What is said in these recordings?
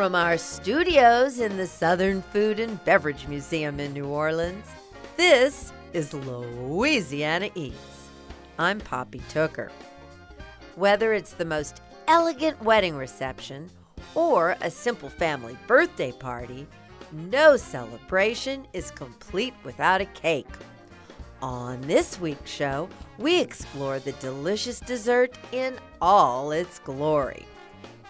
From our studios in the Southern Food and Beverage Museum in New Orleans, this is Louisiana Eats. I'm Poppy Tooker. Whether it's the most elegant wedding reception or a simple family birthday party, no celebration is complete without a cake. On this week's show, we explore the delicious dessert in all its glory.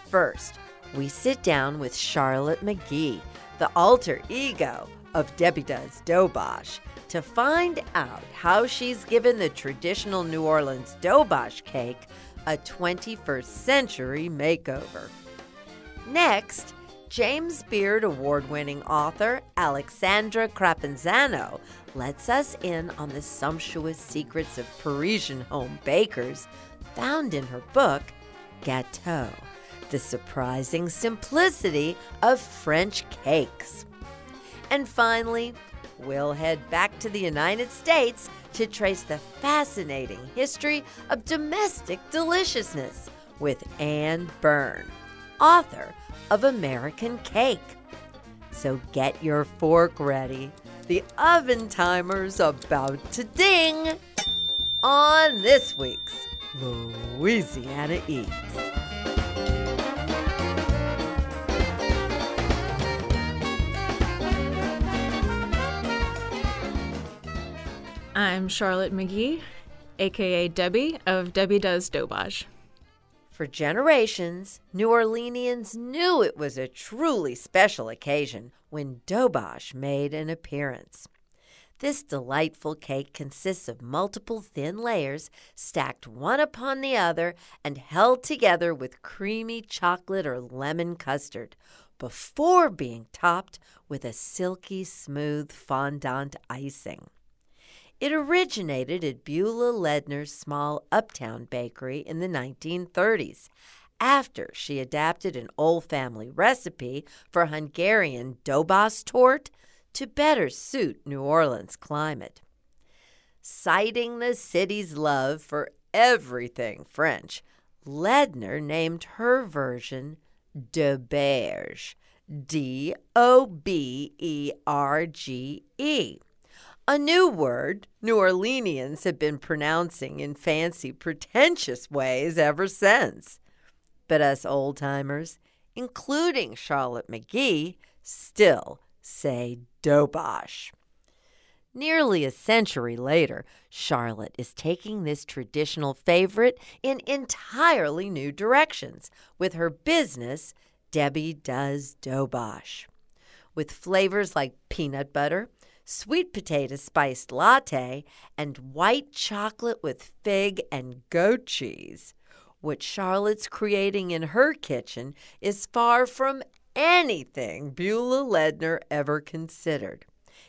First, we sit down with Charlotte McGehee, the alter ego of Debbie Does Doberge, to find out how she's given the traditional New Orleans Doberge cake a 21st century makeover. Next, James Beard award winning author Aleksandra Crapanzano lets us in on the sumptuous secrets of Parisian home bakers found in her book, Gâteau the surprising simplicity of French cakes. And finally, we'll head back to the United States to trace the fascinating history of domestic deliciousness with Anne Byrn, author of American Cake. So get your fork ready. The oven timer's about to ding on this week's Louisiana Eats. I'm Charlotte McGehee, aka Debbie of Debbie Does Doberge. For generations, New Orleanians knew it was a truly special occasion when Doberge made an appearance. This delightful cake consists of multiple thin layers stacked one upon the other and held together with creamy chocolate or lemon custard before being topped with a silky smooth fondant icing. It originated at Beulah Ledner's small uptown bakery in the 1930s after she adapted an old family recipe for Hungarian Dobos tort to better suit New Orleans' climate. Citing the city's love for everything French, Ledner named her version Doberge, D O B E R G E a new word New Orleanians have been pronouncing in fancy, pretentious ways ever since. But us old timers, including Charlotte McGehee, still say Dobosh. Nearly a century later, Charlotte is taking this traditional favorite in entirely new directions with her business, Debbie Does Doberge. With flavors like peanut butter, sweet potato spiced latte, and white chocolate with fig and goat cheese. What Charlotte's creating in her kitchen is far from anything Beulah Ledner ever considered,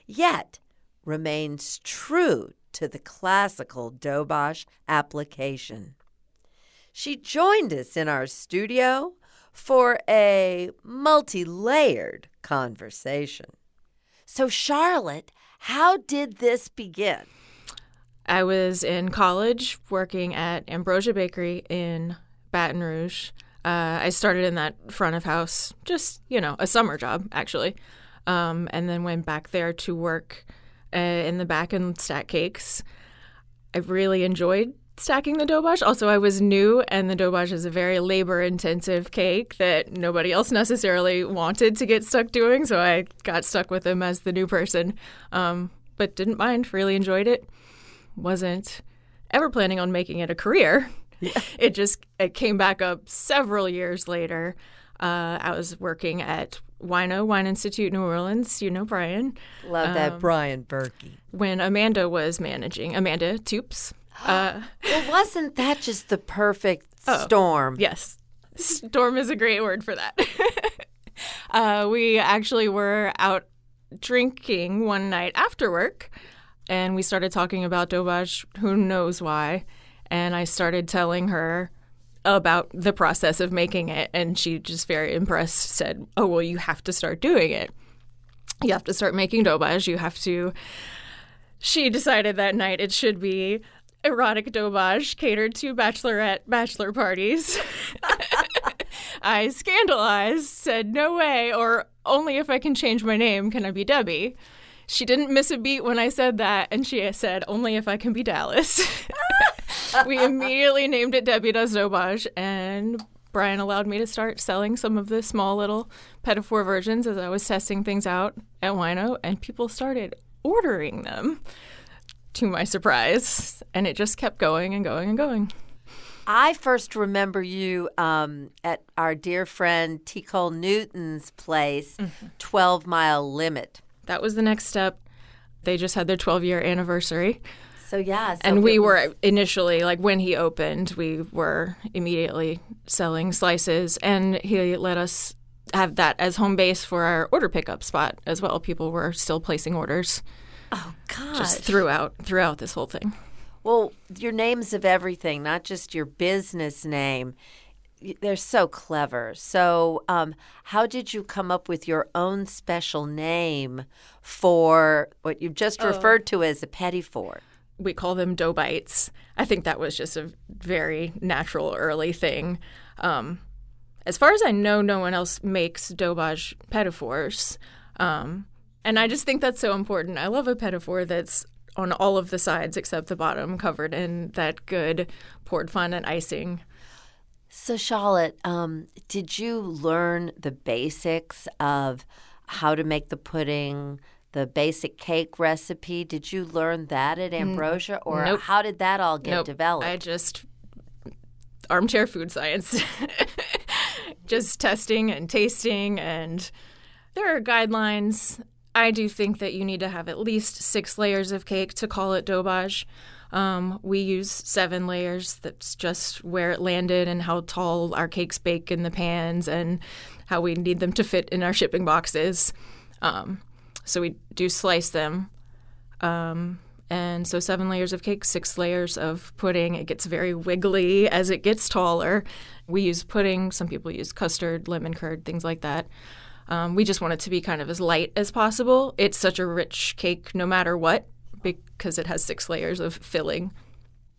yet remains true to the classical Doberge application. She joined us in our studio for a multi layered conversation. So, Charlotte, how did this begin? I was in college working at Ambrosia Bakery in Baton Rouge. Uh, I started in that front of house, just, you know, a summer job, actually. Um, and then went back there to work uh, in the back and stack cakes. I really enjoyed stacking the doberge. Also, I was new, and the doberge is a very labor intensive cake that nobody else necessarily wanted to get stuck doing. So I got stuck with them as the new person, um, but didn't mind, really enjoyed it. Wasn't ever planning on making it a career. Yeah. It just it came back up several years later. Uh, I was working at Wino Wine Institute New Orleans. You know Brian. Love that um, Brian Berkey. When Amanda was managing, Amanda Toops. Uh, well, wasn't that just the perfect oh, storm? Yes. Storm is a great word for that. uh, we actually were out drinking one night after work, and we started talking about Doberge, who knows why. And I started telling her about the process of making it, and she just very impressed said, Oh, well, you have to start doing it. You have to start making Doberge. You have to. She decided that night it should be erotic doberge catered to bachelorette bachelor parties. I scandalized, said, No way, or only if I can change my name can I be Debbie. She didn't miss a beat when I said that, and she said, Only if I can be Dallas. we immediately named it Debbie Does Doberge, and Brian allowed me to start selling some of the small little four versions as I was testing things out at Wino, and people started ordering them to my surprise. And it just kept going and going and going. I first remember you um, at our dear friend T. Cole Newton's place, mm-hmm. 12 Mile Limit. That was the next step. They just had their 12 year anniversary. So, yeah. So and we was... were initially, like when he opened, we were immediately selling slices. And he let us have that as home base for our order pickup spot as well. People were still placing orders. Oh God! Just throughout throughout this whole thing. Well, your names of everything, not just your business name. They're so clever. So, um, how did you come up with your own special name for what you just oh. referred to as a petit four? We call them dough bites. I think that was just a very natural early thing. Um, as far as I know, no one else makes Doberge petit. Um, and I just think that's so important. I love a four that's on all of the sides except the bottom covered in that good poured fondant icing. So, Charlotte, um, did you learn the basics of how to make the pudding, the basic cake recipe? Did you learn that at Ambrosia, or nope. how did that all get nope. developed? I just armchair food science, just testing and tasting, and there are guidelines I do think that you need to have at least six layers of cake to call it doberge. Um, we use seven layers. That's just where it landed and how tall our cakes bake in the pans and how we need them to fit in our shipping boxes. Um, so we do slice them. Um, and so seven layers of cake, six layers of pudding. It gets very wiggly as it gets taller. We use pudding. Some people use custard, lemon curd, things like that. Um, we just want it to be kind of as light as possible. It's such a rich cake no matter what because it has six layers of filling.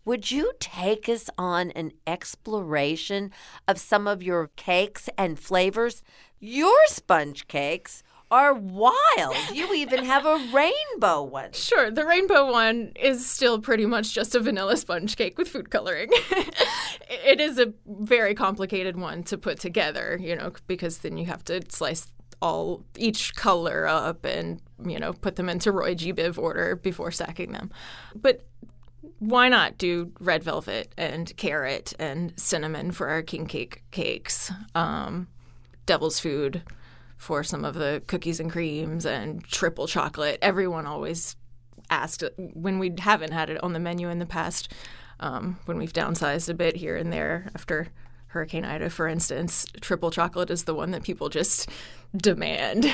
Would you take us on an exploration of some of your cakes and flavors? Your sponge cakes are wild. You even have a rainbow one. Sure, the rainbow one is still pretty much just a vanilla sponge cake with food coloring. it is a very complicated one to put together, you know, because then you have to slice all each color up and you know put them into Roy G Biv order before sacking them. But why not do red velvet and carrot and cinnamon for our king cake cakes? Um, devil's food for some of the cookies and creams and triple chocolate. Everyone always asked when we haven't had it on the menu in the past. Um, when we've downsized a bit here and there after Hurricane Ida, for instance, triple chocolate is the one that people just demand.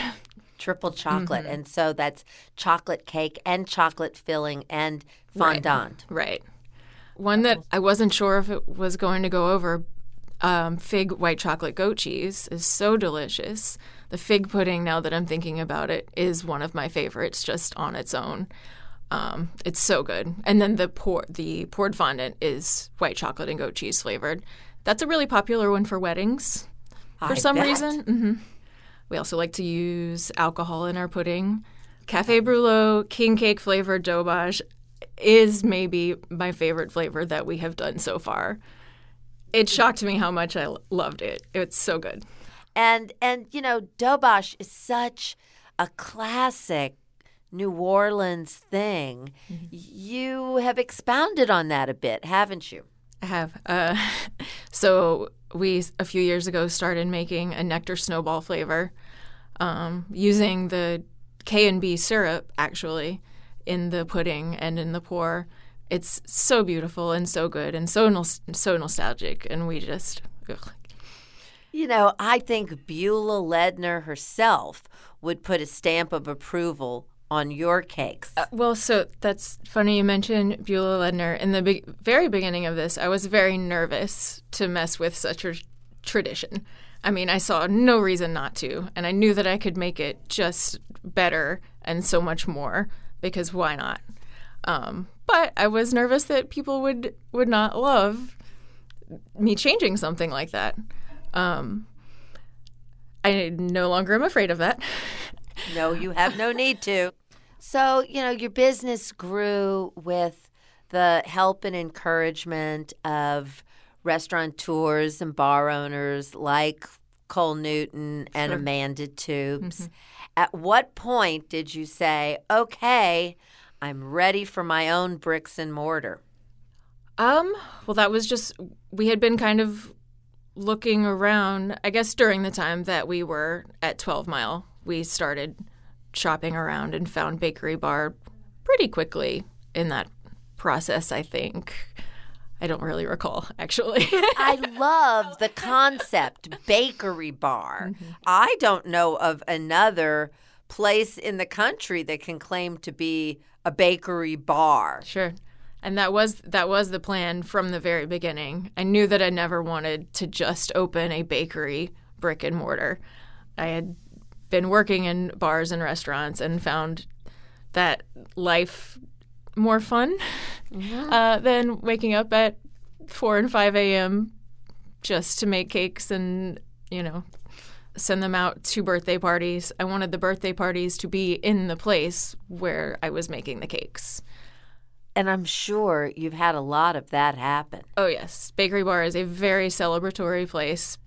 Triple chocolate. Mm-hmm. And so that's chocolate cake and chocolate filling and fondant. Right. right. One that I wasn't sure if it was going to go over um, fig white chocolate goat cheese is so delicious. The fig pudding, now that I'm thinking about it, is one of my favorites just on its own. Um, it's so good. And then the pour, the poured fondant is white chocolate and goat cheese flavored. That's a really popular one for weddings for I some bet. reason. Mm-hmm. We also like to use alcohol in our pudding. Cafe Brulot king cake flavored doberge is maybe my favorite flavor that we have done so far. It shocked me how much I loved it. It's so good. And and you know, doberge is such a classic New Orleans thing. Mm-hmm. You have expounded on that a bit, haven't you? I have. Uh, so we a few years ago started making a nectar snowball flavor um, using the K and B syrup actually in the pudding and in the pour. It's so beautiful and so good and so so nostalgic, and we just ugh. You know, I think Beulah Ledner herself would put a stamp of approval on your cakes. Uh, well, so that's funny you mentioned Beulah Ledner. In the be- very beginning of this, I was very nervous to mess with such a tradition. I mean, I saw no reason not to, and I knew that I could make it just better and so much more because why not? Um, but I was nervous that people would would not love me changing something like that. Um, I no longer am afraid of that. no, you have no need to. So, you know, your business grew with the help and encouragement of restaurateurs and bar owners like Cole Newton and sure. Amanda Toops. Mm-hmm. At what point did you say, okay, I'm ready for my own bricks and mortar? Um, well, that was just, we had been kind of looking around, I guess during the time that we were at 12 Mile, we started shopping around and found Bakery Bar pretty quickly in that process, I think. I don't really recall, actually. I love the concept bakery bar. Mm-hmm. I don't know of another place in the country that can claim to be a bakery bar. Sure. And that was that was the plan from the very beginning. I knew that I never wanted to just open a bakery brick and mortar. I had been working in bars and restaurants and found that life more fun mm-hmm. uh, than waking up at 4 and 5 a.m. just to make cakes and, you know, send them out to birthday parties. I wanted the birthday parties to be in the place where I was making the cakes. And I'm sure you've had a lot of that happen. Oh, yes. Bakery Bar is a very celebratory place.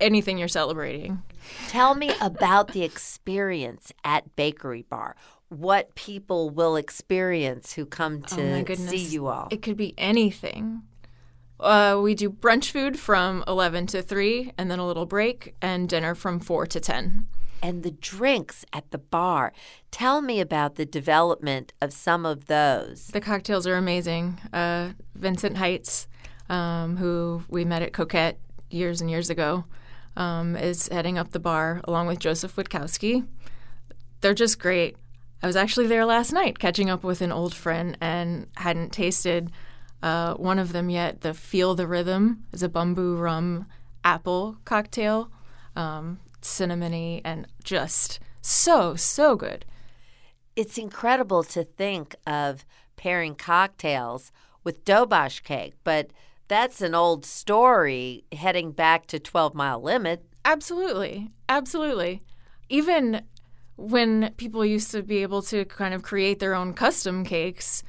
Anything you're celebrating. Tell me about the experience at Bakery Bar what people will experience who come oh to oh see you all. It could be anything. Uh, we do brunch food from 11 to 3, and then a little break, and dinner from 4 to 10. And the drinks at the bar. Tell me about the development of some of those. The cocktails are amazing. Uh, Vincent Heights, um, who we met at Coquette years and years ago, um, is heading up the bar along with Joseph Witkowski. They're just great. I was actually there last night catching up with an old friend and hadn't tasted uh, one of them yet. The Feel the Rhythm is a bamboo rum apple cocktail, um, cinnamony, and just so, so good. It's incredible to think of pairing cocktails with Doberge cake, but that's an old story heading back to 12 Mile Limit. Absolutely. Absolutely. Even when people used to be able to kind of create their own custom cakes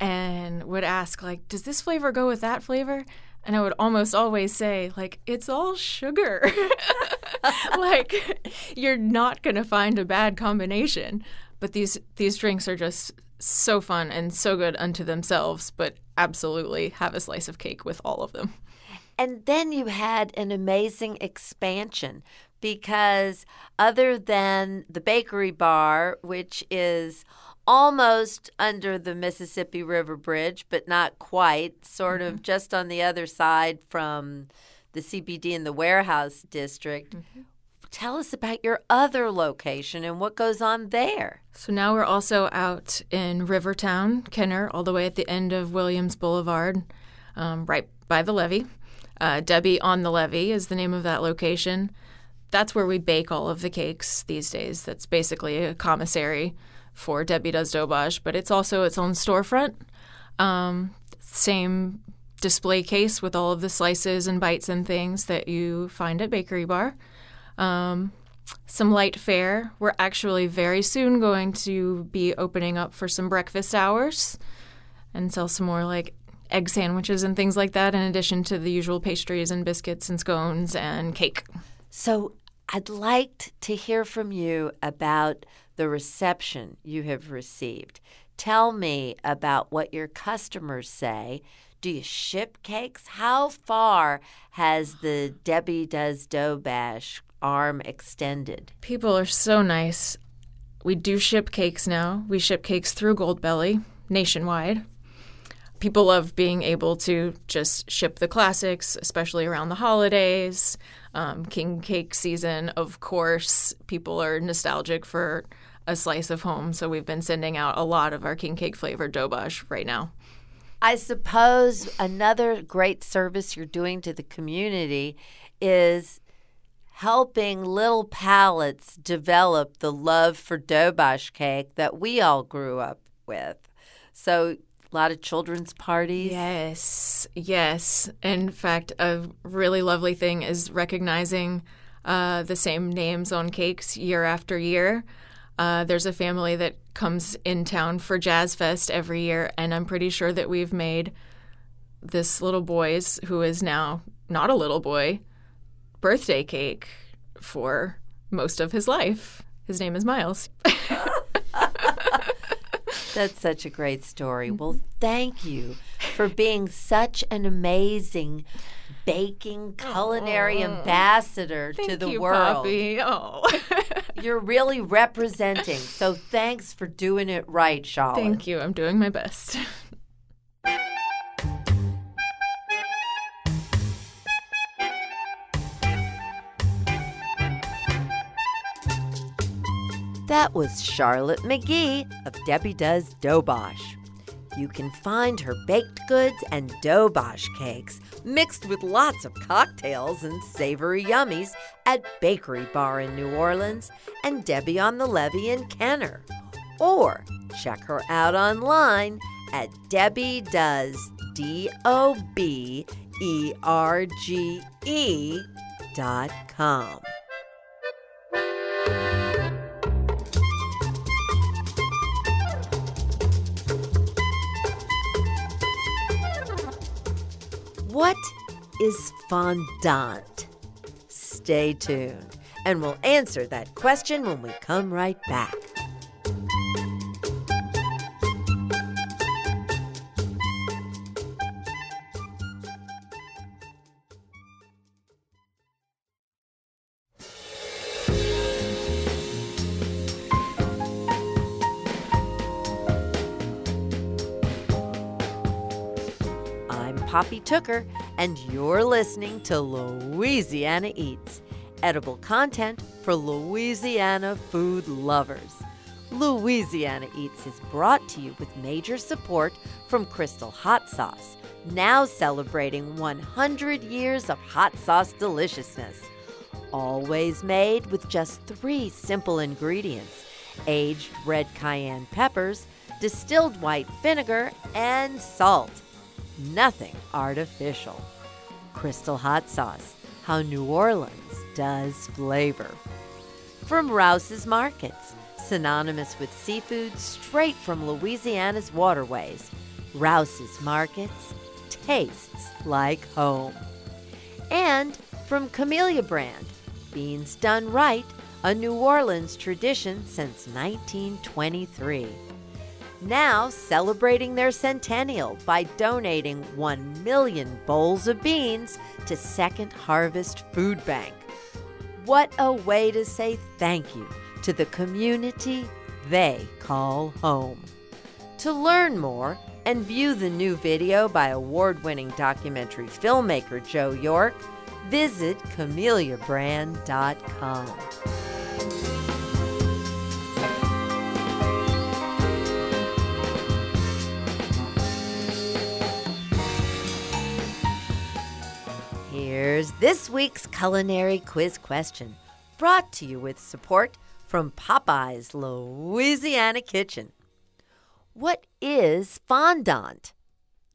and would ask like does this flavor go with that flavor and i would almost always say like it's all sugar like you're not going to find a bad combination but these these drinks are just so fun and so good unto themselves but absolutely have a slice of cake with all of them and then you had an amazing expansion because other than the bakery bar, which is almost under the Mississippi River Bridge, but not quite, sort mm-hmm. of just on the other side from the CBD and the warehouse district. Mm-hmm. Tell us about your other location and what goes on there. So now we're also out in Rivertown, Kenner, all the way at the end of Williams Boulevard, um, right by the levee. Uh, Debbie on the Levee is the name of that location that's where we bake all of the cakes these days. That's basically a commissary for Debbie Does Doberge, but it's also its own storefront. Um, same display case with all of the slices and bites and things that you find at Bakery Bar. Um, some light fare. We're actually very soon going to be opening up for some breakfast hours and sell some more like egg sandwiches and things like that, in addition to the usual pastries and biscuits and scones and cake. So I'd like to hear from you about the reception you have received. Tell me about what your customers say. Do you ship cakes? How far has the Debbie Does Doberge arm extended? People are so nice. We do ship cakes now. We ship cakes through Goldbelly nationwide. People love being able to just ship the classics, especially around the holidays. Um, king cake season, of course, people are nostalgic for a slice of home. So we've been sending out a lot of our king cake flavored doberge right now. I suppose another great service you're doing to the community is helping little palates develop the love for doberge cake that we all grew up with. So a lot of children's parties. Yes, yes. In fact, a really lovely thing is recognizing uh, the same names on cakes year after year. Uh, there's a family that comes in town for Jazz Fest every year, and I'm pretty sure that we've made this little boy's, who is now not a little boy, birthday cake for most of his life. His name is Miles. That's such a great story. Well, thank you for being such an amazing baking culinary ambassador to the you, world. Poppy. Oh. You're really representing. So thanks for doing it right, Charlotte. Thank you. I'm doing my best. That was Charlotte McGehee of Debbie Does Doberge. You can find her baked goods and doberge cakes mixed with lots of cocktails and savory yummies at Bakery Bar in New Orleans and Debbie on the Levee in Kenner. Or check her out online at Debbie Does D O B E R G E dot com. What is fondant? Stay tuned, and we'll answer that question when we come right back. Poppy Tooker, and you're listening to Louisiana Eats, edible content for Louisiana food lovers. Louisiana Eats is brought to you with major support from Crystal Hot Sauce, now celebrating 100 years of hot sauce deliciousness. Always made with just three simple ingredients aged red cayenne peppers, distilled white vinegar, and salt nothing artificial. Crystal Hot Sauce, how New Orleans does flavor. From Rouse's Markets, synonymous with seafood straight from Louisiana's waterways, Rouse's Markets tastes like home. And from Camellia Brand, beans done right, a New Orleans tradition since 1923 now celebrating their centennial by donating 1 million bowls of beans to Second Harvest Food Bank. What a way to say thank you to the community they call home. To learn more and view the new video by award winning documentary filmmaker Joe York, visit CamelliaBrand.com. Here's this week's culinary quiz question, brought to you with support from Popeye's Louisiana Kitchen. What is fondant?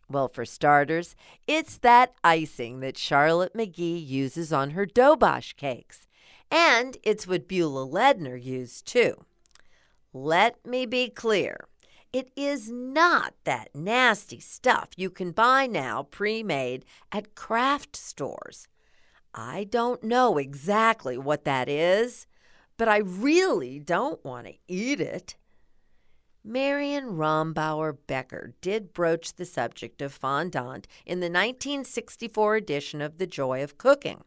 Well, for starters, it's that icing that Charlotte McGehee uses on her doberge cakes. And it's what Beulah Ledner used too. Let me be clear. It is not that nasty stuff you can buy now pre made at craft stores. I don't know exactly what that is, but I really don't want to eat it. Marion Rombauer Becker did broach the subject of fondant in the 1964 edition of The Joy of Cooking,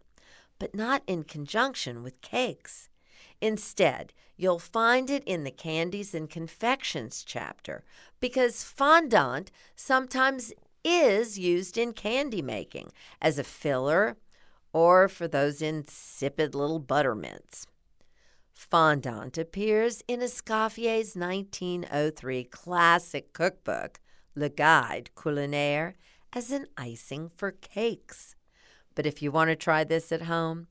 but not in conjunction with cakes. Instead, you'll find it in the candies and confections chapter because fondant sometimes is used in candy making as a filler or for those insipid little buttermints. Fondant appears in Escoffier's 1903 classic cookbook, Le Guide Culinaire, as an icing for cakes. But if you want to try this at home,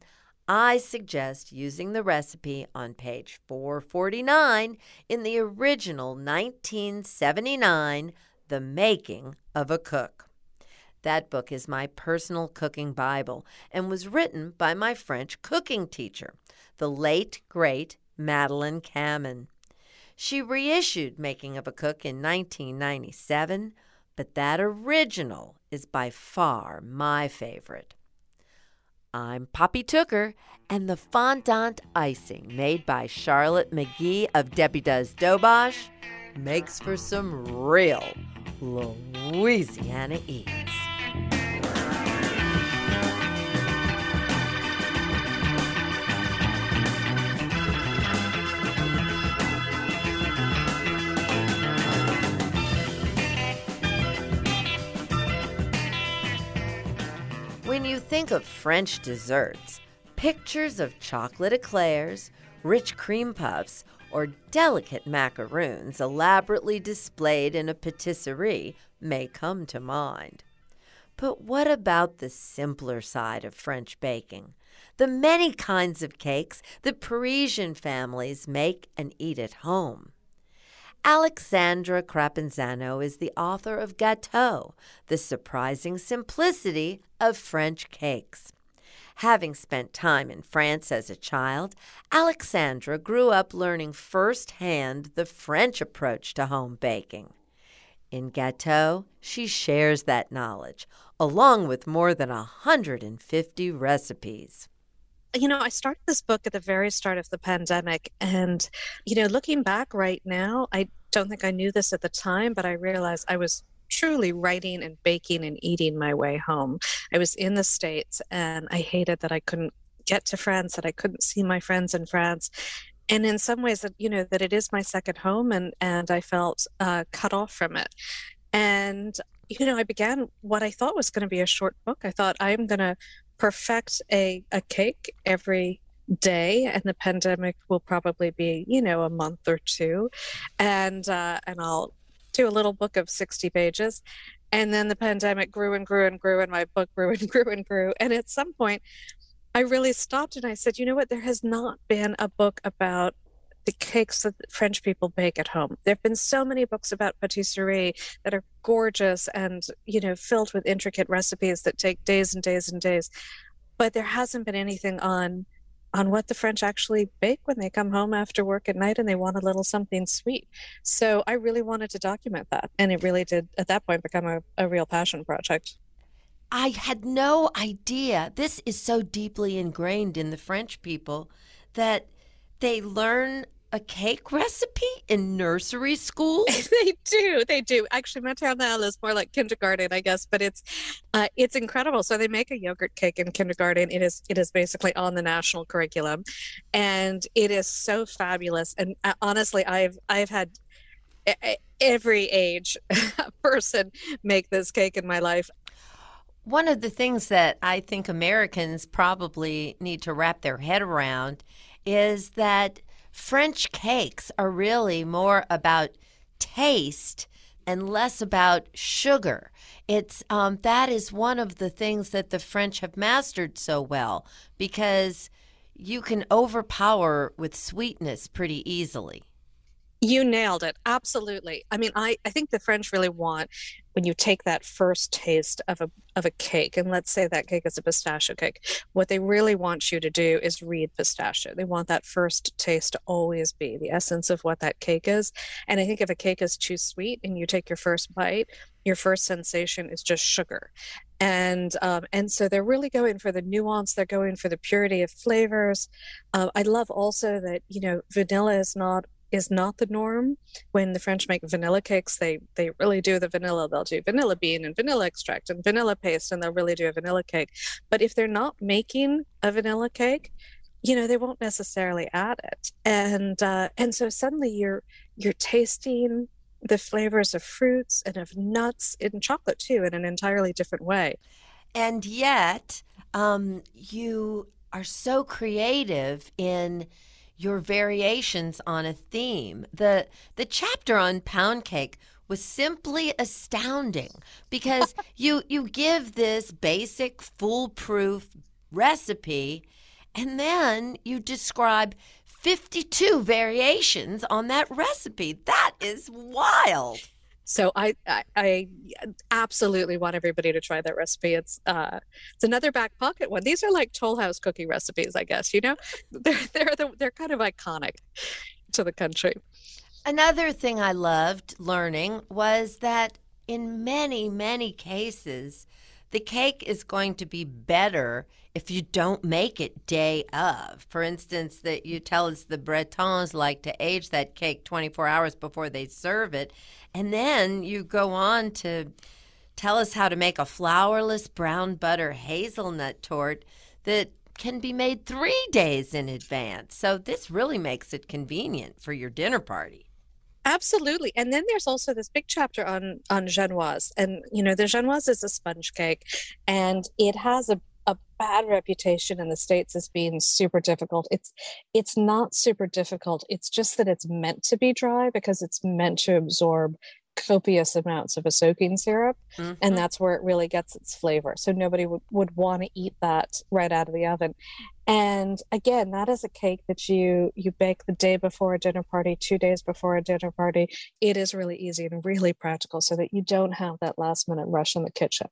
I suggest using the recipe on page 449 in the original 1979 The Making of a Cook. That book is my personal cooking Bible and was written by my French cooking teacher, the late, great Madeleine Kamman. She reissued Making of a Cook in 1997, but that original is by far my favorite. I'm Poppy Tooker, and the fondant icing made by Charlotte McGehee of Debbie Does Doberge makes for some real Louisiana eats. When you think of French desserts, pictures of chocolate eclairs, rich cream puffs, or delicate macaroons elaborately displayed in a patisserie may come to mind. But what about the simpler side of French baking? The many kinds of cakes that Parisian families make and eat at home. Aleksandra Crapanzano is the author of Gâteau, The Surprising Simplicity of French Cakes. Having spent time in France as a child, Aleksandra grew up learning firsthand the French approach to home baking. In Gâteau, she shares that knowledge, along with more than 150 recipes you know, I started this book at the very start of the pandemic. And, you know, looking back right now, I don't think I knew this at the time, but I realized I was truly writing and baking and eating my way home. I was in the States and I hated that I couldn't get to France, that I couldn't see my friends in France. And in some ways that, you know, that it is my second home and, and I felt uh, cut off from it. And you know, I began what I thought was going to be a short book. I thought I'm going to perfect a, a cake every day and the pandemic will probably be you know a month or two and uh, and i'll do a little book of 60 pages and then the pandemic grew and grew and grew and my book grew and grew and grew and at some point i really stopped and i said you know what there has not been a book about the cakes that French people bake at home. There have been so many books about patisserie that are gorgeous and, you know, filled with intricate recipes that take days and days and days. But there hasn't been anything on on what the French actually bake when they come home after work at night and they want a little something sweet. So I really wanted to document that. And it really did at that point become a, a real passion project. I had no idea. This is so deeply ingrained in the French people that they learn a cake recipe in nursery school? they do. They do. Actually, maternelle is more like kindergarten, I guess, but it's uh, it's incredible. So they make a yogurt cake in kindergarten. It is it is basically on the national curriculum, and it is so fabulous. And uh, honestly, I've I've had every age person make this cake in my life. One of the things that I think Americans probably need to wrap their head around is that French cakes are really more about taste and less about sugar. It's um, that is one of the things that the French have mastered so well because you can overpower with sweetness pretty easily. You nailed it. Absolutely. I mean, I, I think the French really want when you take that first taste of a of a cake, and let's say that cake is a pistachio cake, what they really want you to do is read pistachio. They want that first taste to always be the essence of what that cake is. And I think if a cake is too sweet and you take your first bite, your first sensation is just sugar and um, and so they're really going for the nuance they're going for the purity of flavors uh, i love also that you know vanilla is not is not the norm. When the French make vanilla cakes, they they really do the vanilla. They'll do vanilla bean and vanilla extract and vanilla paste, and they'll really do a vanilla cake. But if they're not making a vanilla cake, you know they won't necessarily add it, and uh, and so suddenly you're you're tasting the flavors of fruits and of nuts in chocolate too in an entirely different way. And yet, um, you are so creative in your variations on a theme. The the chapter on pound cake was simply astounding because you you give this basic foolproof recipe and then you describe 52 variations on that recipe. That is wild. So I, I, I absolutely want everybody to try that recipe. It's uh it's another back pocket one. These are like Toll House cookie recipes, I guess. You know, they're they're the, they're kind of iconic to the country. Another thing I loved learning was that in many many cases, the cake is going to be better if you don't make it day of. For instance, that you tell us the Bretons like to age that cake 24 hours before they serve it. And then you go on to tell us how to make a flourless brown butter hazelnut tort that can be made three days in advance. So this really makes it convenient for your dinner party. Absolutely. And then there's also this big chapter on on genoise. And you know, the genoise is a sponge cake and it has a a bad reputation in the states as being super difficult. It's it's not super difficult. It's just that it's meant to be dry because it's meant to absorb copious amounts of a soaking syrup mm-hmm. and that's where it really gets its flavor. So nobody would, would want to eat that right out of the oven. And again that is a cake that you you bake the day before a dinner party two days before a dinner party. It is really easy and really practical so that you don't have that last minute rush in the kitchen.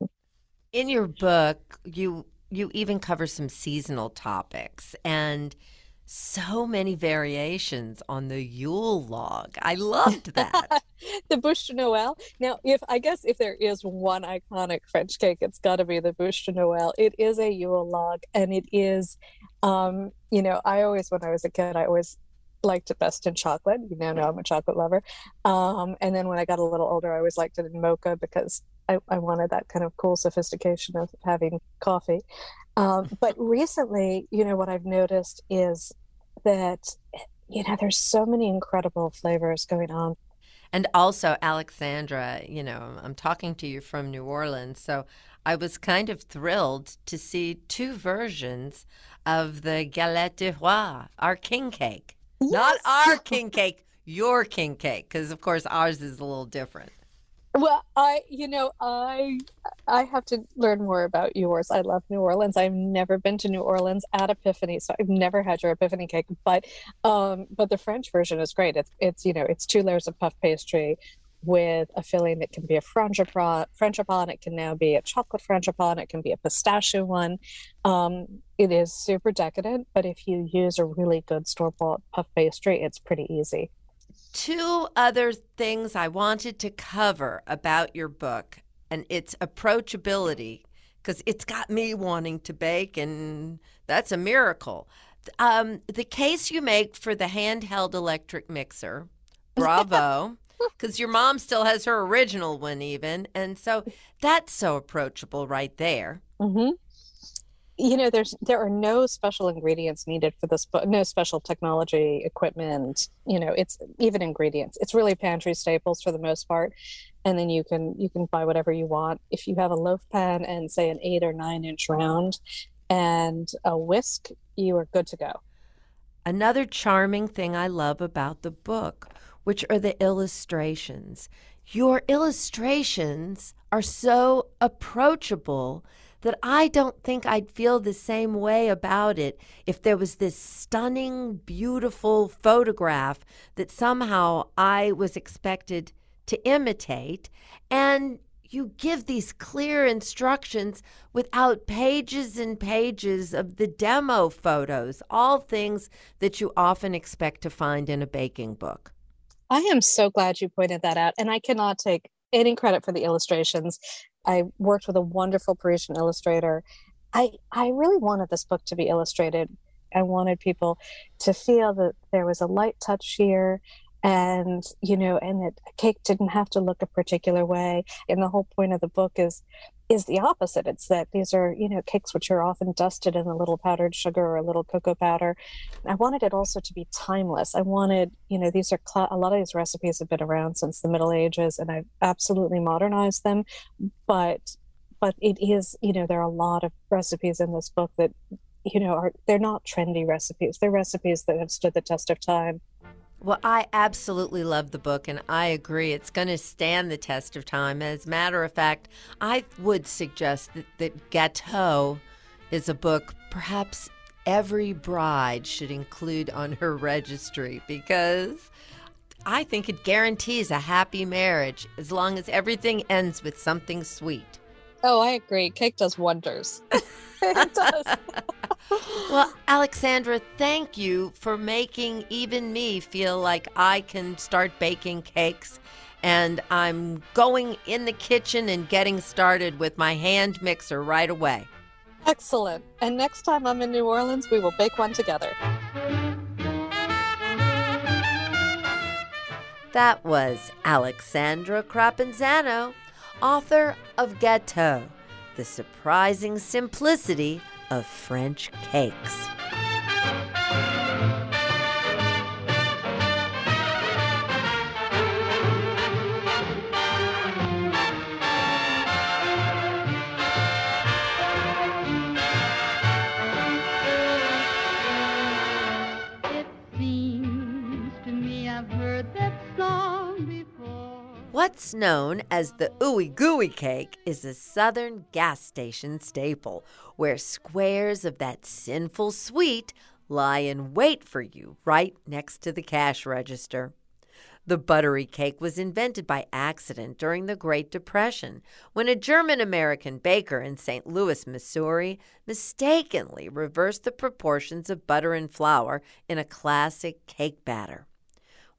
In your book you you even cover some seasonal topics and so many variations on the Yule log. I loved that. the bûche de Noël. Now, if I guess if there is one iconic French cake, it's got to be the bûche de Noël. It is a Yule log, and it is, um, you know, I always when I was a kid, I always liked it best in chocolate. You know, know I'm a chocolate lover. Um, and then when I got a little older, I always liked it in mocha because I, I wanted that kind of cool sophistication of having coffee. Um, but recently, you know, what I've noticed is that, you know, there's so many incredible flavors going on. And also, Aleksandra, you know, I'm talking to you from New Orleans. So I was kind of thrilled to see two versions of the galette de roi, our king cake. Yes. Not our king cake, your king cake, because of course ours is a little different. Well, I, you know, I, I have to learn more about yours. I love New Orleans. I've never been to New Orleans at Epiphany, so I've never had your Epiphany cake. But, um, but the French version is great. It's, it's, you know, it's two layers of puff pastry with a filling that can be a frangipane. Frangipane. It can now be a chocolate French frangipane. It can be a pistachio one. Um, it is super decadent, but if you use a really good store bought puff pastry, it's pretty easy two other things I wanted to cover about your book and its approachability because it's got me wanting to bake, and that's a miracle. Um, the case you make for the handheld electric mixer, bravo. Because your mom still has her original one, even. And so that's so approachable right there. Mm-hmm you know there's there are no special ingredients needed for this book no special technology equipment you know it's even ingredients. It's really pantry staples for the most part. And then you can you can buy whatever you want. If you have a loaf pan and say an eight or nine inch round and a whisk you are good to go. Another charming thing i love about the book which are the illustrations. Your illustrations are so approachable that I don't think I'd feel the same way about it if there was this stunning, beautiful photograph that somehow I was expected to imitate. And you give these clear instructions without pages and pages of the demo photos, all things that you often expect to find in a baking book. I am so glad you pointed that out. And I cannot take any credit for the illustrations. I worked with a wonderful Parisian illustrator. I I really wanted this book to be illustrated. I wanted people to feel that there was a light touch here and you know and that cake didn't have to look a particular way. And the whole point of the book is is the opposite. It's that these are you know cakes which are often dusted in a little powdered sugar or a little cocoa powder. I wanted it also to be timeless. I wanted you know these are cl- a lot of these recipes have been around since the middle ages and i've absolutely modernized them. But but it is you know there are a lot of recipes in this book that you know are they're not trendy recipes. They're recipes that have stood the test of time well, I absolutely love the book, and I agree. It's going to stand the test of time. As a matter of fact, I would suggest that, that Gâteau is a book perhaps every bride should include on her registry because I think it guarantees a happy marriage as long as everything ends with something sweet. Oh, I agree. Cake does wonders. it does. well, Aleksandra, thank you for making even me feel like I can start baking cakes. And I'm going in the kitchen and getting started with my hand mixer right away. Excellent. And next time I'm in New Orleans, we will bake one together. That was Aleksandra Crapanzano, author of Gâteau, The Surprising Simplicity of French cakes. What's known as the ooey gooey cake is a southern gas station staple where squares of that sinful sweet lie in wait for you right next to the cash register. The buttery cake was invented by accident during the Great Depression when a German American baker in St. Louis, Missouri, mistakenly reversed the proportions of butter and flour in a classic cake batter.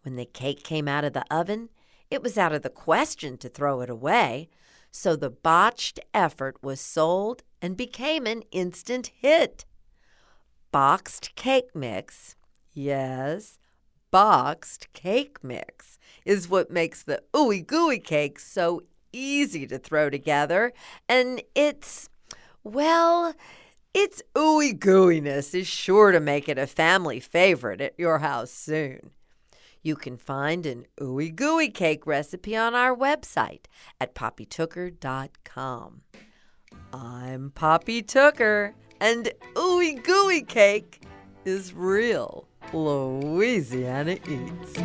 When the cake came out of the oven, it was out of the question to throw it away, so the botched effort was sold and became an instant hit. Boxed cake mix, yes, boxed cake mix, is what makes the ooey gooey cake so easy to throw together, and it's, well, its ooey gooiness is sure to make it a family favorite at your house soon. You can find an ooey gooey cake recipe on our website at poppytooker.com. I'm Poppy Tooker, and ooey gooey cake is real Louisiana Eats.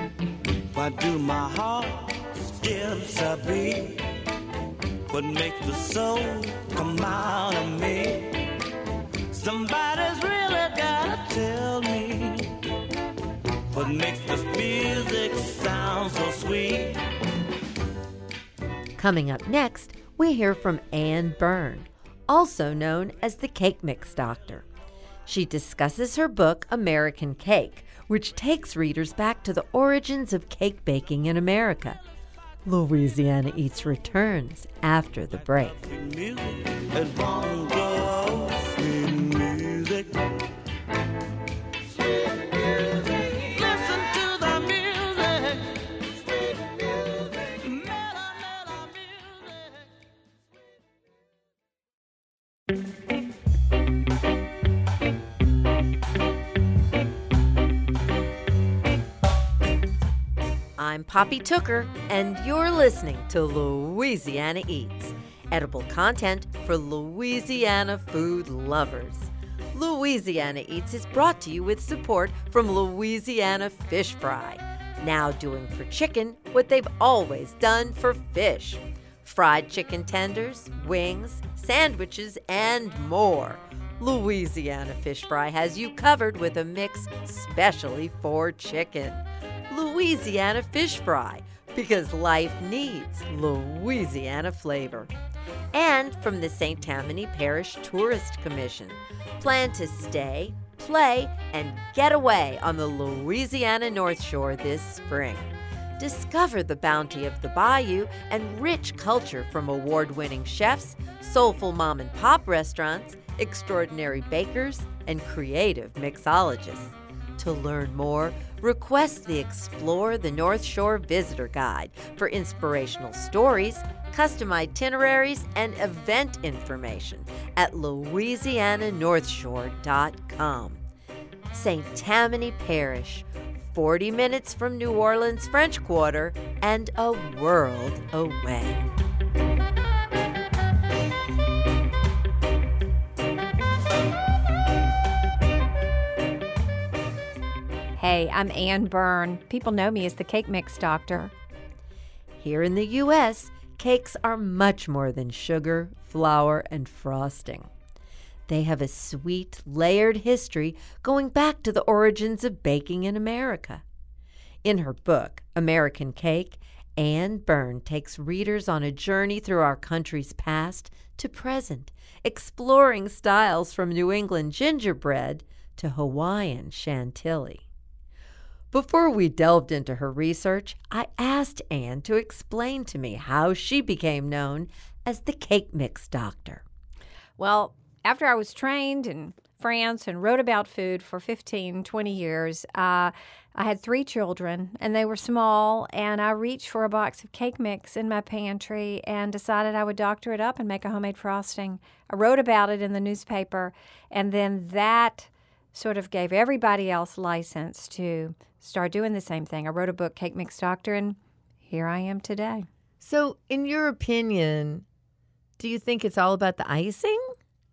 Why do my heart still beat? What makes the soul come out of me? Somebody's really gotta tell what makes this music sound so sweet. Coming up next, we hear from Anne Byrn, also known as the Cake Mix Doctor. She discusses her book, American Cake, which takes readers back to the origins of cake baking in America. Louisiana Eats returns after the break. I'm Poppy Tooker, and you're listening to Louisiana Eats, edible content for Louisiana food lovers. Louisiana Eats is brought to you with support from Louisiana Fish Fry, now doing for chicken what they've always done for fish fried chicken tenders, wings, sandwiches, and more. Louisiana Fish Fry has you covered with a mix specially for chicken. Louisiana Fish Fry, because life needs Louisiana flavor. And from the St. Tammany Parish Tourist Commission, plan to stay, play, and get away on the Louisiana North Shore this spring. Discover the bounty of the bayou and rich culture from award winning chefs, soulful mom and pop restaurants, extraordinary bakers, and creative mixologists. To learn more, request the Explore the North Shore Visitor Guide for inspirational stories, custom itineraries, and event information at louisiananorthshore.com. St. Tammany Parish, 40 minutes from New Orleans French Quarter and a world away. Hey, I'm Anne Byrn. People know me as the cake mix doctor. Here in the U.S., cakes are much more than sugar, flour, and frosting. They have a sweet, layered history going back to the origins of baking in America. In her book, American Cake, Anne Byrn takes readers on a journey through our country's past to present, exploring styles from New England gingerbread to Hawaiian chantilly. Before we delved into her research, I asked Anne to explain to me how she became known as the cake mix doctor. Well, after I was trained in France and wrote about food for 15, 20 years, uh, I had three children and they were small, and I reached for a box of cake mix in my pantry and decided I would doctor it up and make a homemade frosting. I wrote about it in the newspaper, and then that sort of gave everybody else license to start doing the same thing. I wrote a book, Cake Mix Doctor, and here I am today. So, in your opinion, do you think it's all about the icing?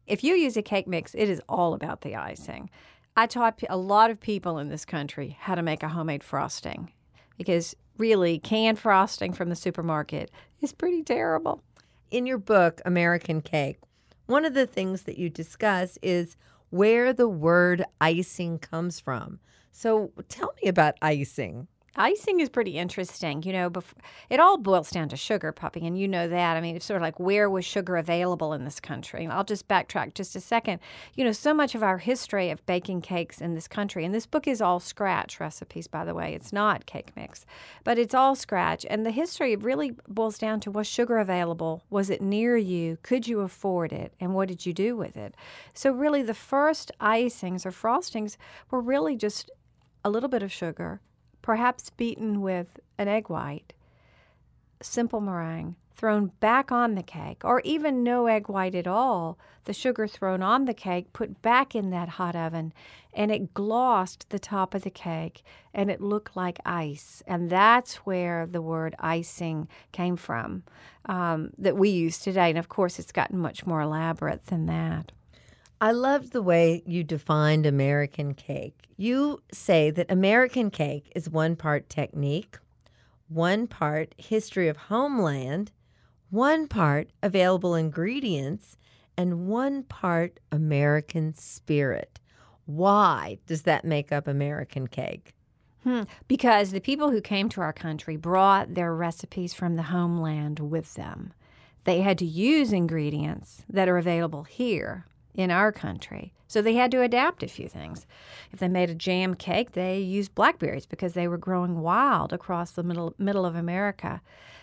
If you use a cake mix, it is all about the icing. I taught a lot of people in this country how to make a homemade frosting because really canned frosting from the supermarket is pretty terrible. In your book, American Cake, one of the things that you discuss is where the word icing comes from. So tell me about icing. Icing is pretty interesting. You know, bef- it all boils down to sugar, Poppy, and you know that. I mean, it's sort of like where was sugar available in this country? And I'll just backtrack just a second. You know, so much of our history of baking cakes in this country, and this book is all scratch recipes, by the way. It's not cake mix, but it's all scratch. And the history really boils down to was sugar available? Was it near you? Could you afford it? And what did you do with it? So, really, the first icings or frostings were really just a little bit of sugar perhaps beaten with an egg white, simple meringue thrown back on the cake, or even no egg white at all, the sugar thrown on the cake, put back in that hot oven, and it glossed the top of the cake and it looked like ice. And that's where the word icing came from um, that we use today. And of course, it's gotten much more elaborate than that. I loved the way you defined American cake. You say that American cake is one part technique, one part history of homeland, one part available ingredients, and one part American spirit. Why does that make up American cake? Hmm. Because the people who came to our country brought their recipes from the homeland with them. They had to use ingredients that are available here in our country. So they had to adapt a few things. If they made a jam cake, they used blackberries because they were growing wild across the middle middle of America.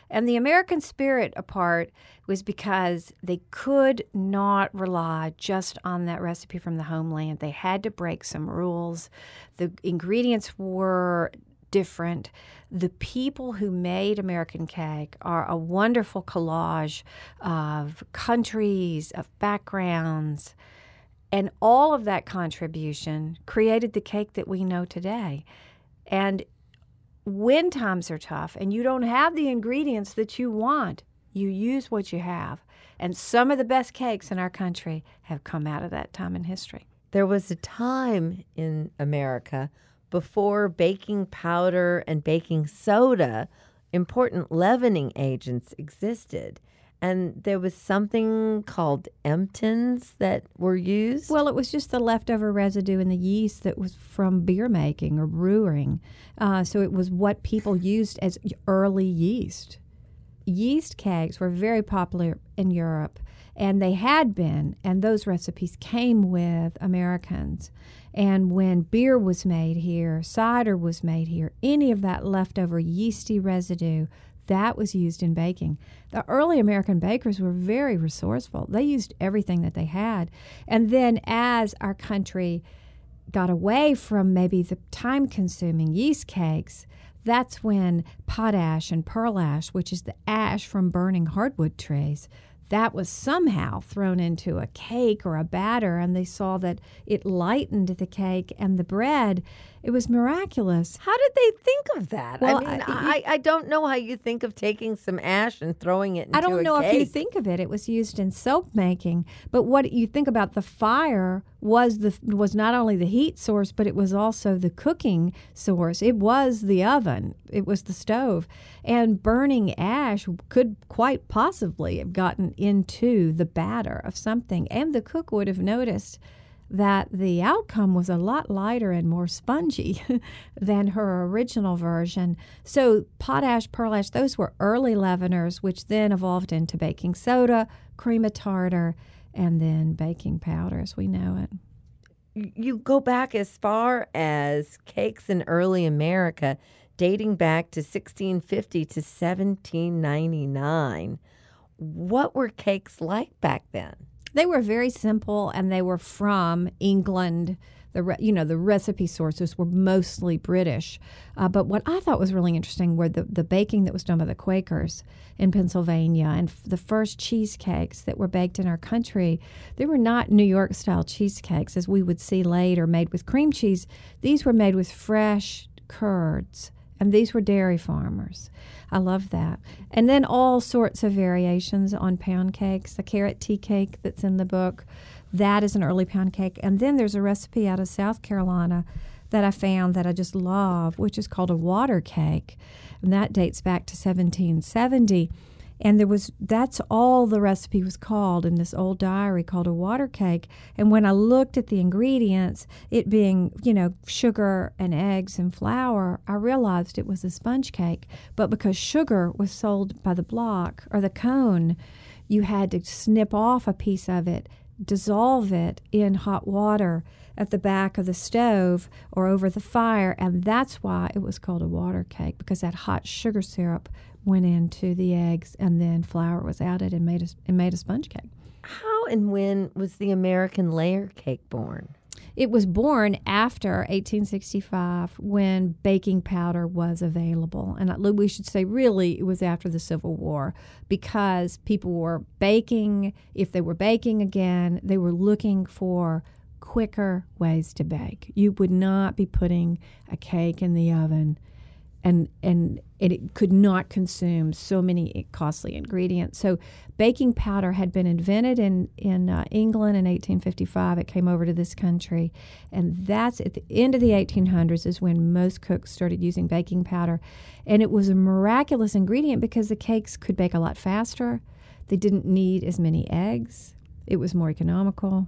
And the American spirit apart was because they could not rely just on that recipe from the homeland. They had to break some rules. The ingredients were different. The people who made American cake are a wonderful collage of countries, of backgrounds, and all of that contribution created the cake that we know today. And when times are tough and you don't have the ingredients that you want, you use what you have. And some of the best cakes in our country have come out of that time in history. There was a time in America before baking powder and baking soda, important leavening agents existed. And there was something called emptins that were used. Well, it was just the leftover residue in the yeast that was from beer making or brewing. Uh, so it was what people used as early yeast. Yeast cakes were very popular in Europe, and they had been, and those recipes came with Americans. And when beer was made here, cider was made here, any of that leftover yeasty residue, that was used in baking. The early American bakers were very resourceful. They used everything that they had. And then as our country got away from maybe the time consuming yeast cakes, that's when potash and pearl ash, which is the ash from burning hardwood trees, that was somehow thrown into a cake or a batter, and they saw that it lightened the cake and the bread. It was miraculous. How did they think of that? Well, I mean, I- I, I, don't know how you think of taking some ash and throwing it into I don't know if you think of it. It was used in soap making, but what you think about the fire was the was not only the heat source, but it was also the cooking source. It was the oven. It was the stove, and burning ash could quite possibly have gotten into the batter of something, and the cook would have noticed that the outcome was a lot lighter and more spongy than her original version. So, potash, pearl ash, those were early leaveners, which then evolved into baking soda, cream of tartar, and then baking powder as we know it. you go back as far as cakes in early America, dating back to 1650 to 1799. What were cakes like back then? They were very simple and they were from England. The re- you know the recipe sources were mostly British, uh, but what I thought was really interesting were the the baking that was done by the Quakers in Pennsylvania and f- the first cheesecakes that were baked in our country. They were not New York style cheesecakes as we would see later, made with cream cheese. These were made with fresh curds, and these were dairy farmers. I love that. And then all sorts of variations on pound cakes. The carrot tea cake that's in the book, that is an early pound cake. And then there's a recipe out of South Carolina that I found that I just love, which is called a water cake. And that dates back to 1770 and there was that's all the recipe was called in this old diary called a water cake. And when i looked at the ingredients it being you know sugar and eggs and flour i realized it was a sponge cake. But because sugar was sold by the block or the cone you had to snip off a piece of it dissolve it in hot water at the back of the stove or over the fire. And that's why it was called a water cake because that hot sugar syrup went into the eggs and then flour was added and made a, and made a sponge cake. How and when was the American layer cake born? It was born after 1865 when baking powder was available. And we should say, really, it was after the Civil War because people were baking. If they were baking again, they were looking for quicker ways to bake. You would not be putting a cake in the oven and and it could not consume so many costly ingredients. So baking powder had been invented in in uh, England in 1855. It came over to this country, and that's at the end of the 1800s is when most cooks started using baking powder, and it was a miraculous ingredient because the cakes could bake a lot faster. They didn't need as many eggs. It was more economical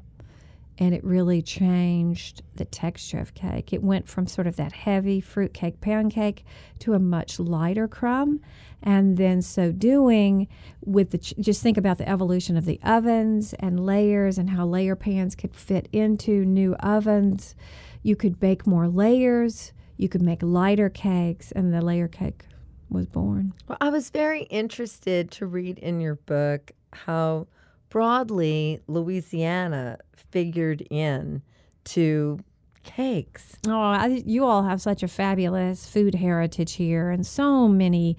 and it really changed the texture of cake. It went from sort of that heavy fruit cake pound cake to a much lighter crumb. And then, so doing, with the ch- just think about the evolution of the ovens and layers and how layer pans could fit into new ovens. You could bake more layers, you could make lighter cakes, and the layer cake was born. Well, I was very interested to read in your book how broadly Louisiana figured in to cakes. Oh, I, you all have such a fabulous food heritage here, and so many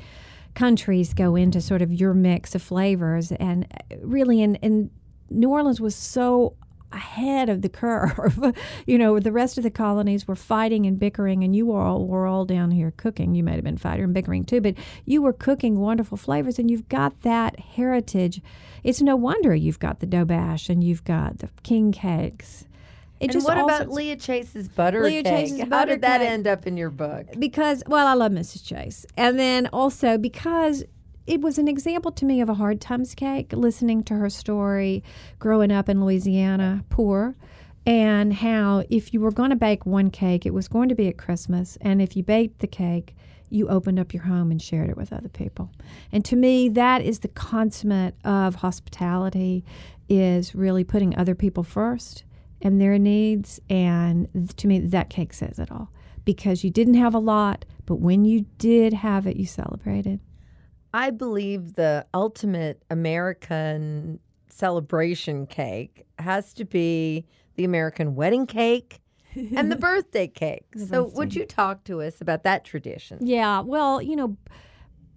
countries go into sort of your mix of flavors. And uh, really, in, in New Orleans was so ahead of the curve. you know, the rest of the colonies were fighting and bickering, and you all were all down here cooking. You might have been fighting and bickering too, but you were cooking wonderful flavors, and you've got that heritage. It's no wonder you've got the doberge and you've got the king cakes. It and what about Leah Chase's butter Leah cake? Chase's How butter did that cake. end up in your book? because well i love mrs chase and then also because it was an example to me of a hard times cake listening to her story growing up in louisiana poor and how if you were going to bake one cake it was going to be at christmas and if you baked the cake you opened up your home and shared it with other people and to me that is the consummate of hospitality is really putting other people first and their needs and to me that cake says it all because you didn't have a lot, but when you did have it, you celebrated. I believe the ultimate American celebration cake has to be the American wedding cake and the birthday cake. The so, birthday would you talk to us about that tradition? Yeah, well, you know,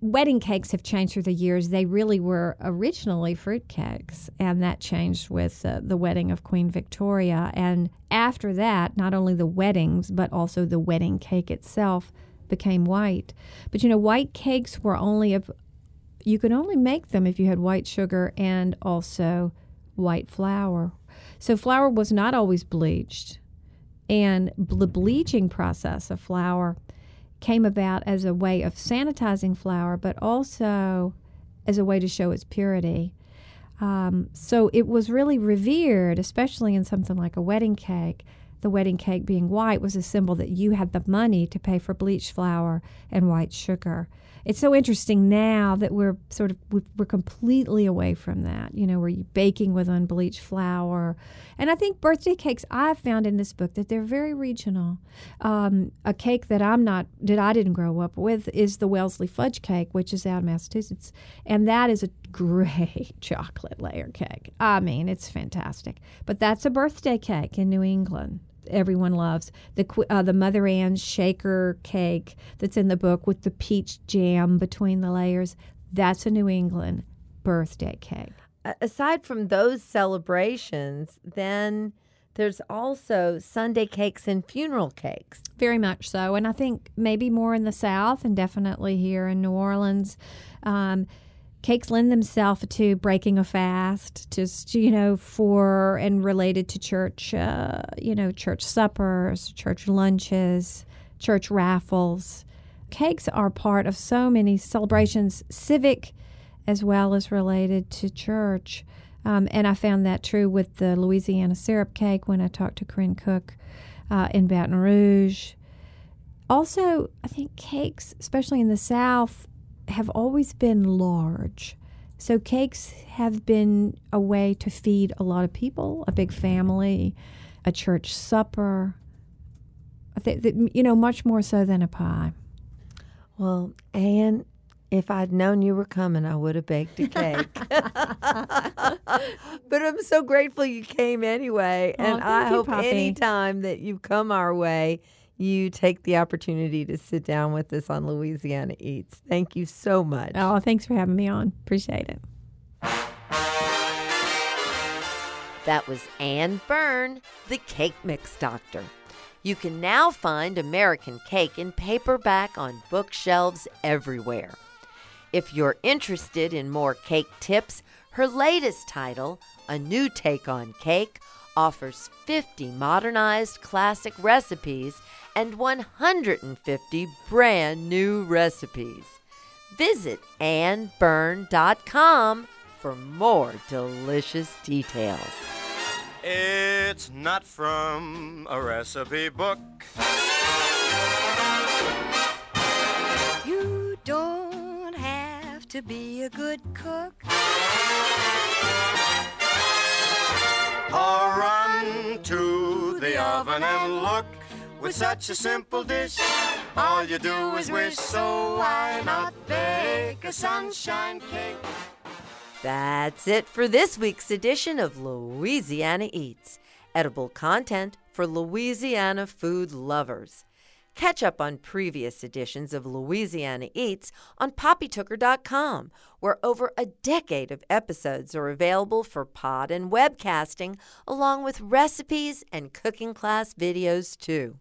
wedding cakes have changed through the years. They really were originally fruit cakes, and that changed with uh, the wedding of Queen Victoria. And after that, not only the weddings, but also the wedding cake itself became white. But you know, white cakes were only of you could only make them if you had white sugar and also white flour. So flour was not always bleached. And the bleaching process of flour came about as a way of sanitizing flour, but also as a way to show its purity. Um, so it was really revered, especially in something like a wedding cake. The wedding cake being white was a symbol that you had the money to pay for bleached flour and white sugar it's so interesting now that we're sort of we're completely away from that. You know, we're baking with unbleached flour, and I think birthday cakes I've found in this book that they're very regional. Um, a cake that I'm not that I didn't grow up with is the Wellesley fudge cake, which is out of Massachusetts, and that is a great chocolate layer cake. I mean, it's fantastic. But that's a birthday cake in New England everyone loves the uh, the Mother Ann's shaker cake that's in the book with the peach jam between the layers. That's a New England birthday cake. Aside from those celebrations, then there's also Sunday cakes and funeral cakes. Very much so, and I think maybe more in the South, and definitely here in New Orleans. Um, cakes lend themselves to breaking a fast, just you know, for and related to church, uh, you know, church suppers, church lunches, church raffles. Cakes are part of so many celebrations, civic as well as related to church. Um, and I found that true with the Louisiana syrup cake when I talked to Corinne Cook uh, in Baton Rouge. Also, I think cakes, especially in the South, have always been large. So cakes have been a way to feed a lot of people, a big family, a church supper. I think you know, much more so than a pie. Well, Anne, if I'd known you were coming, I would have baked a cake. but I'm so grateful you came anyway. Oh, and I hope Poppy. anytime that you come our way, you take the opportunity to sit down with us on Louisiana Eats. Thank you so much. Oh, thanks for having me on. Appreciate it. That was Anne Byrn, the Cake Mix Doctor. You can now find American Cake in paperback on bookshelves everywhere. If you're interested in more cake tips, her latest title, A New Take on Cake, offers 50 modernized classic recipes and 150 brand new recipes. Visit annebyrn.com for more delicious details. It's not from a recipe book. You don't have to be a good cook. Or run to the oven and look. With such a simple dish, all you do is wish. So why not bake a sunshine cake? That's it for this week's edition of Louisiana Eats, edible content for Louisiana food lovers. Catch up on previous editions of Louisiana Eats on poppytooker.com, where over a decade of episodes are available for pod and webcasting, along with recipes and cooking class videos, too.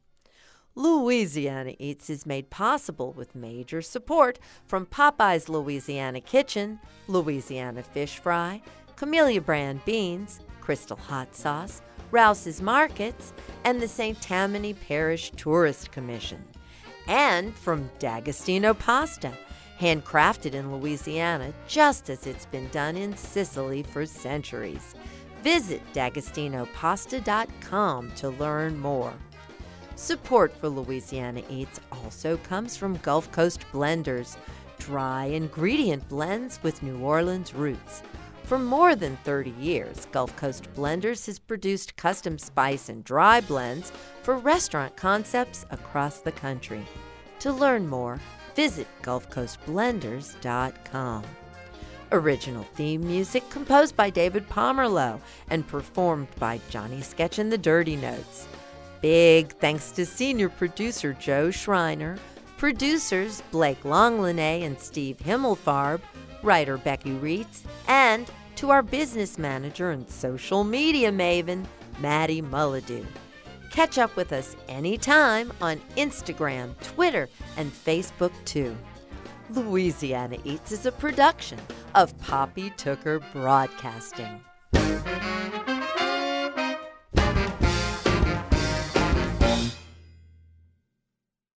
Louisiana Eats is made possible with major support from Popeye's Louisiana Kitchen, Louisiana Fish Fry, Camellia Brand Beans, Crystal Hot Sauce, Rouse's Markets, and the St. Tammany Parish Tourist Commission. And from D'Agostino Pasta, handcrafted in Louisiana just as it's been done in Sicily for centuries. Visit d'agostinopasta.com to learn more. Support for Louisiana Eats also comes from Gulf Coast Blenders, dry ingredient blends with New Orleans roots. For more than 30 years, Gulf Coast Blenders has produced custom spice and dry blends for restaurant concepts across the country. To learn more, visit GulfCoastBlenders.com. Original theme music composed by David Pomerlow and performed by Johnny Sketch and the Dirty Notes. Big thanks to senior producer Joe Schreiner, producers Blake Longlinay and Steve Himmelfarb, writer Becky Reitz, and to our business manager and social media maven, Maddie Mullidew. Catch up with us anytime on Instagram, Twitter, and Facebook too. Louisiana Eats is a production of Poppy Tooker Broadcasting.